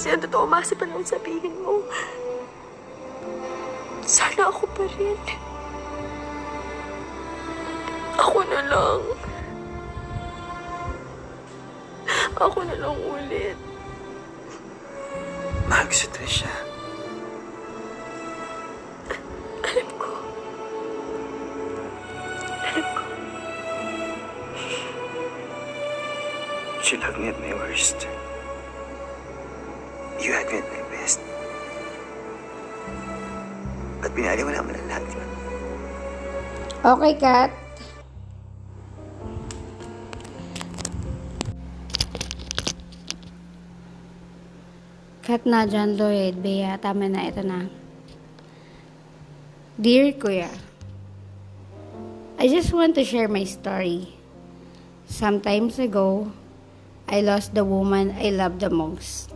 Kasi ang totoo, Masi, pa lang sabihin mo. Sana ako pa rin. Ako na lang. Ako na lang ulit. Mahal ko si Trisha. Alam ko. Alam ko. She loved me at my worst. Best. At pinali mo naman ang lahat yun. Okay, Kat. Kat na John Lloyd, Bea, tama na, ito na. Dear Kuya, I just want to share my story. Sometimes ago, I lost the woman I love the most.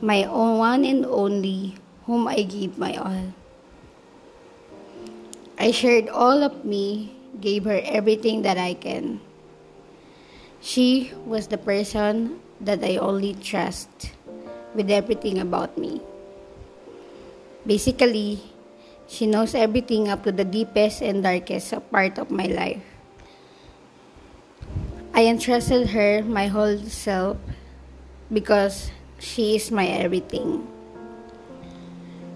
My one and only, whom I gave my all. I shared all of me, gave her everything that I can. She was the person that I only trust with everything about me. Basically, she knows everything up to the deepest and darkest part of my life. I entrusted her my whole self because she is my everything.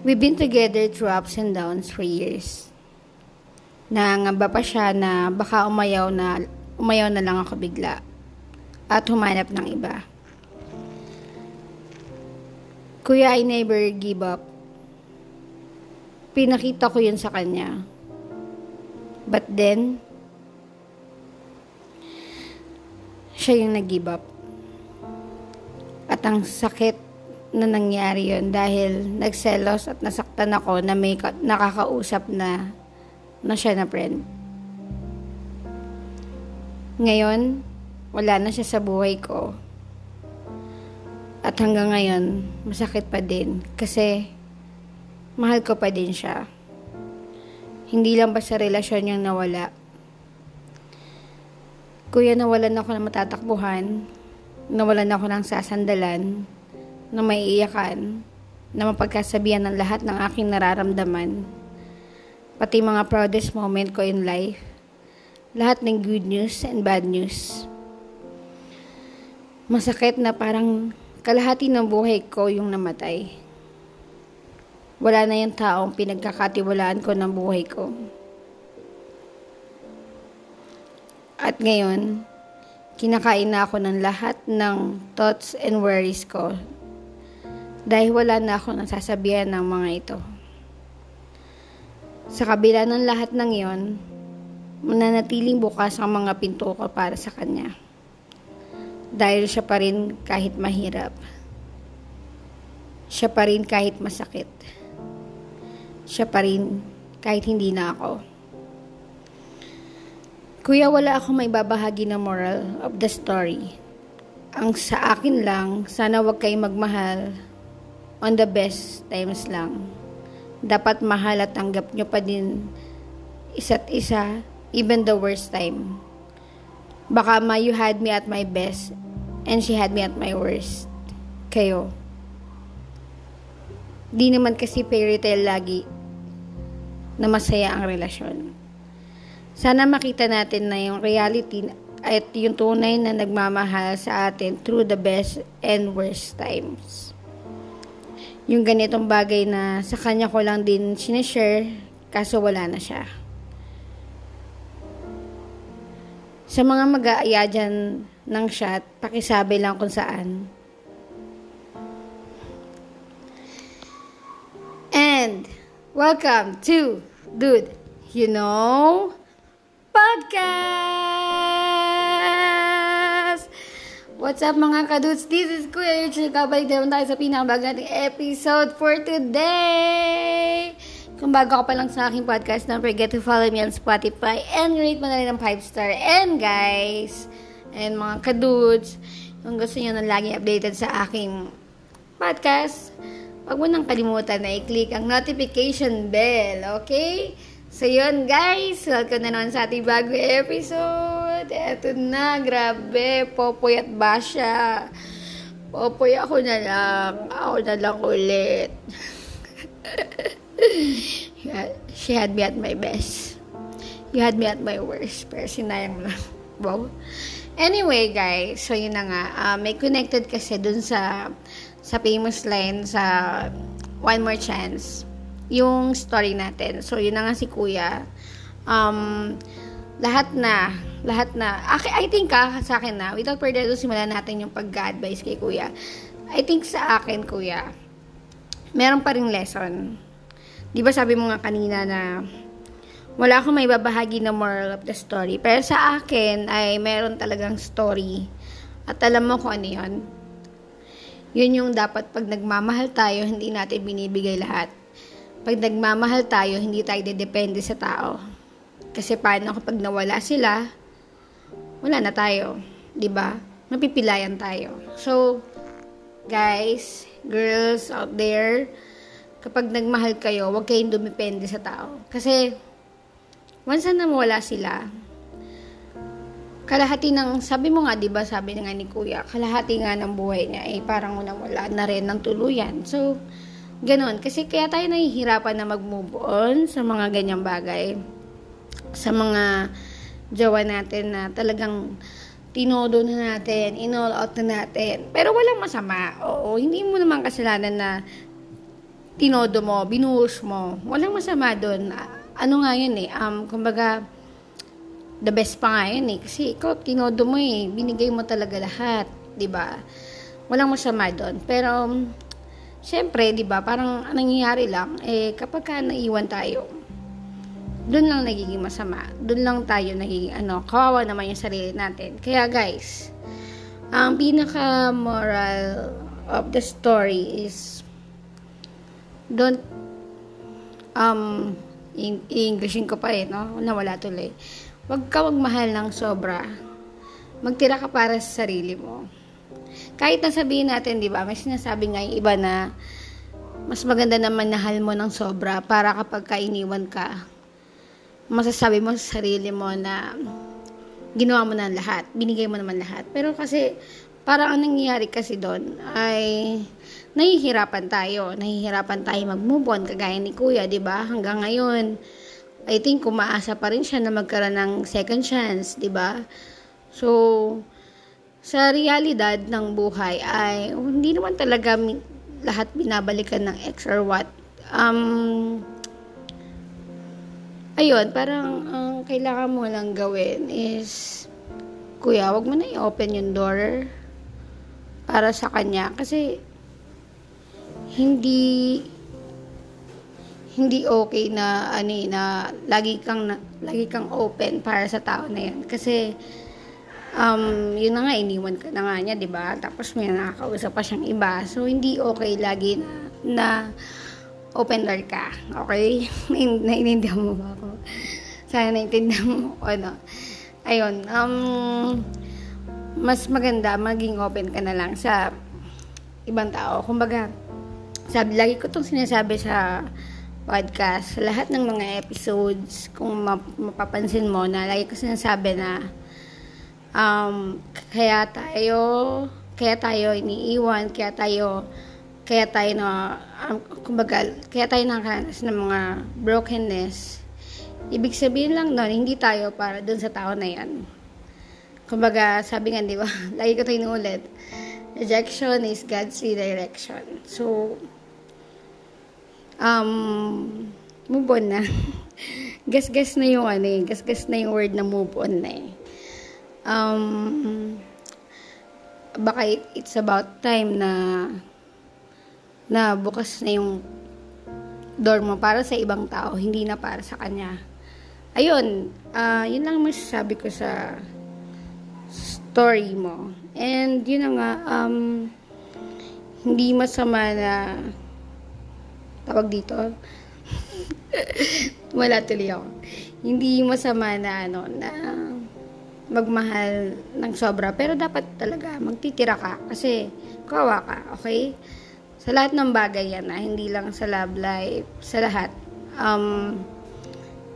We've been together through ups and downs for years. Nangamba pa siya na baka umayaw na umayaw na lang ako bigla at humanap ng iba. Kuya, I never give up. Pinakita ko yun sa kanya. But then, siya yung nag-give up. At ang sakit na nangyari yun dahil nagselos at nasaktan ako na may ka- nakakausap na na siya na friend. Ngayon, wala na siya sa buhay ko. At hanggang ngayon, masakit pa din kasi mahal ko pa din siya. Hindi lang ba sa relasyon niyang nawala. Kuya, nawalan ako ng matatakbuhan. Nawalan ako ng sasandalan. Na may iyakan. Na mapagkasabihan ng lahat ng aking nararamdaman. Pati mga proudest moment ko in life. Lahat ng good news and bad news. Masakit na parang kalahati ng buhay ko yung namatay. Wala na yung taong pinagkakatiwalaan ko ng buhay ko. At ngayon, kinakain na ako ng lahat ng thoughts and worries ko. Dahil wala na ako nasasabihan ng mga ito. Sa kabila ng lahat ng iyon, mananatiling bukas ang mga pinto ko para sa kanya. Dahil siya pa rin kahit mahirap. Siya pa rin kahit masakit. Siya pa rin kahit hindi na ako. Kuya, wala ako may babahagi na moral of the story. Ang sa akin lang, sana wag kayo magmahal on the best times lang. Dapat mahal at tanggap nyo pa din isa't isa, even the worst time. Baka ma you had me at my best and she had me at my worst. Kayo. Di naman kasi fairy tale lagi na masaya ang relasyon. Sana makita natin na yung reality at yung tunay na nagmamahal sa atin through the best and worst times. Yung ganitong bagay na sa kanya ko lang din sinashare kaso wala na siya. Sa mga mag-aaya dyan ng chat, pakisabi lang kung saan. And, welcome to Dude, You Know Podcast! What's up mga kadudes? This is Kuya Richard. Kabalik naman tayo sa pinakabago nating episode for today! Kung bago ka pa lang sa aking podcast, don't forget to follow me on Spotify and rate mo na rin ng 5 star. And guys, and mga kadudes, kung gusto nyo na lagi updated sa aking podcast, Huwag mo nang kalimutan na i-click ang notification bell, okay? So, yun guys. Welcome na naman sa ating bago episode. Eto na, grabe. Popoy at Basha. Popoy, ako na lang. Ako na lang ulit. She had me at my best. You had me at my worst. Pero sinayang lang. Wow. Anyway, guys. So, yun na nga. Ah, may connected kasi dun sa sa famous line sa One More Chance. Yung story natin. So, yun na nga si Kuya. Um, lahat na, lahat na. I, I think ah, sa akin na, without further ado, simulan natin yung pag-advise kay Kuya. I think sa akin, Kuya, meron pa ring lesson. Di ba sabi mo nga kanina na wala akong may babahagi na moral of the story. Pero sa akin ay meron talagang story. At alam mo kung ano yun? Yun yung dapat pag nagmamahal tayo, hindi natin binibigay lahat. Pag nagmamahal tayo, hindi tayo depende sa tao. Kasi paano kapag nawala sila, wala na tayo. ba? Mapipilayan tayo. So, guys, girls out there, kapag nagmahal kayo, huwag kayong dumepende sa tao. Kasi, once na nawala sila, kalahati ng, sabi mo nga, di ba, sabi nga ni Kuya, kalahati nga ng buhay niya, eh, parang wala na rin ng tuluyan. So, ganun. Kasi kaya tayo nahihirapan na mag-move on sa mga ganyang bagay. Sa mga jowa natin na talagang tinodo na natin, in-all out na natin. Pero walang masama. Oo, hindi mo naman kasalanan na tinodo mo, binuhos mo. Walang masama doon. Ano nga yun eh, um, kumbaga, the best pa nga yun eh. Kasi ikaw, tinodo mo eh. Binigay mo talaga lahat. ba Walang masama doon. Pero, syempre, 'di ba parang ang nangyayari lang, eh, kapag ka naiwan tayo, doon lang nagiging masama. Doon lang tayo nagiging, ano, kawawa naman yung sarili natin. Kaya, guys, ang pinaka-moral of the story is, don't, um, i-Englishin ko pa eh, no? Nawala tuloy. Huwag ka magmahal ng sobra. Magtira ka para sa sarili mo. Kahit na sabihin natin, di ba, may sinasabi nga yung iba na mas maganda na manahal mo ng sobra para kapag kainiwan ka, masasabi mo sa sarili mo na ginawa mo na lahat, binigay mo naman lahat. Pero kasi, parang ang nangyayari kasi doon ay nahihirapan tayo. Nahihirapan tayo mag-move on, kagaya ni Kuya, di ba? Hanggang ngayon, I think kumaasa pa rin siya na magkaroon ng second chance, di ba? So, sa realidad ng buhay ay hindi naman talaga lahat binabalikan ng ex or what. Um, ayun, parang ang kailangan mo lang gawin is, kuya, wag mo na i-open yung door para sa kanya. Kasi, hindi, hindi okay na, ano eh, na, lagi kang, na, lagi kang open para sa tao na yan. Kasi, um, yun na nga, iniwan ka na nga niya, di ba? Tapos may nakakausap pa siyang iba. So, hindi okay lagi na, na open door ka. Okay? Naiintindihan mo ba ako? Sana naiintindihan mo. Ano? Ayun. Um, mas maganda maging open ka na lang sa ibang tao. Kumbaga, sabi, lagi ko itong sinasabi sa podcast, sa lahat ng mga episodes, kung mapapansin mo na lagi ko sinasabi na um, kaya tayo kaya tayo iniiwan, kaya tayo kaya tayo na, um, kumbaga, kaya tayo nakaranas ng mga brokenness, ibig sabihin lang nun, hindi tayo para dun sa tao na yan. Kumbaga, sabi nga, di ba, lagi ko ito inuulit, rejection is God's redirection. So, um, move on na. Gas-gas na yung ano eh, gas-gas na yung word na move on na eh. Um, baka it's about time na na bukas na yung door mo para sa ibang tao, hindi na para sa kanya. Ayun, uh, yun lang masasabi ko sa story mo. And yun na nga, um, hindi masama na tawag dito. Wala tuloy ako. Hindi masama na ano, na magmahal ng sobra. Pero dapat talaga magtitira ka kasi kawa ka, okay? Sa lahat ng bagay yan, ah, hindi lang sa love life, sa lahat. Um,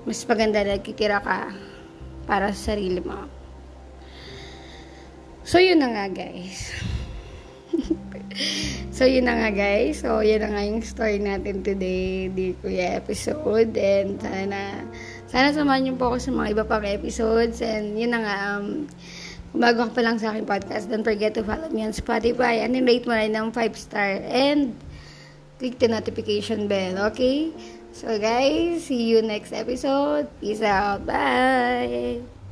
mas maganda na nagkitira ka para sa sarili mo. So, yun na nga, guys. So, yun na nga guys. So, yun na nga yung story natin today. Di Kuya episode. And sana, sana samahan niyo po ako sa mga iba pang episodes. And yun na nga, um, kung bago ka pa lang sa aking podcast, don't forget to follow me on Spotify. And rate mo rin ng 5 star. And click the notification bell, okay? So guys, see you next episode. Peace out. Bye!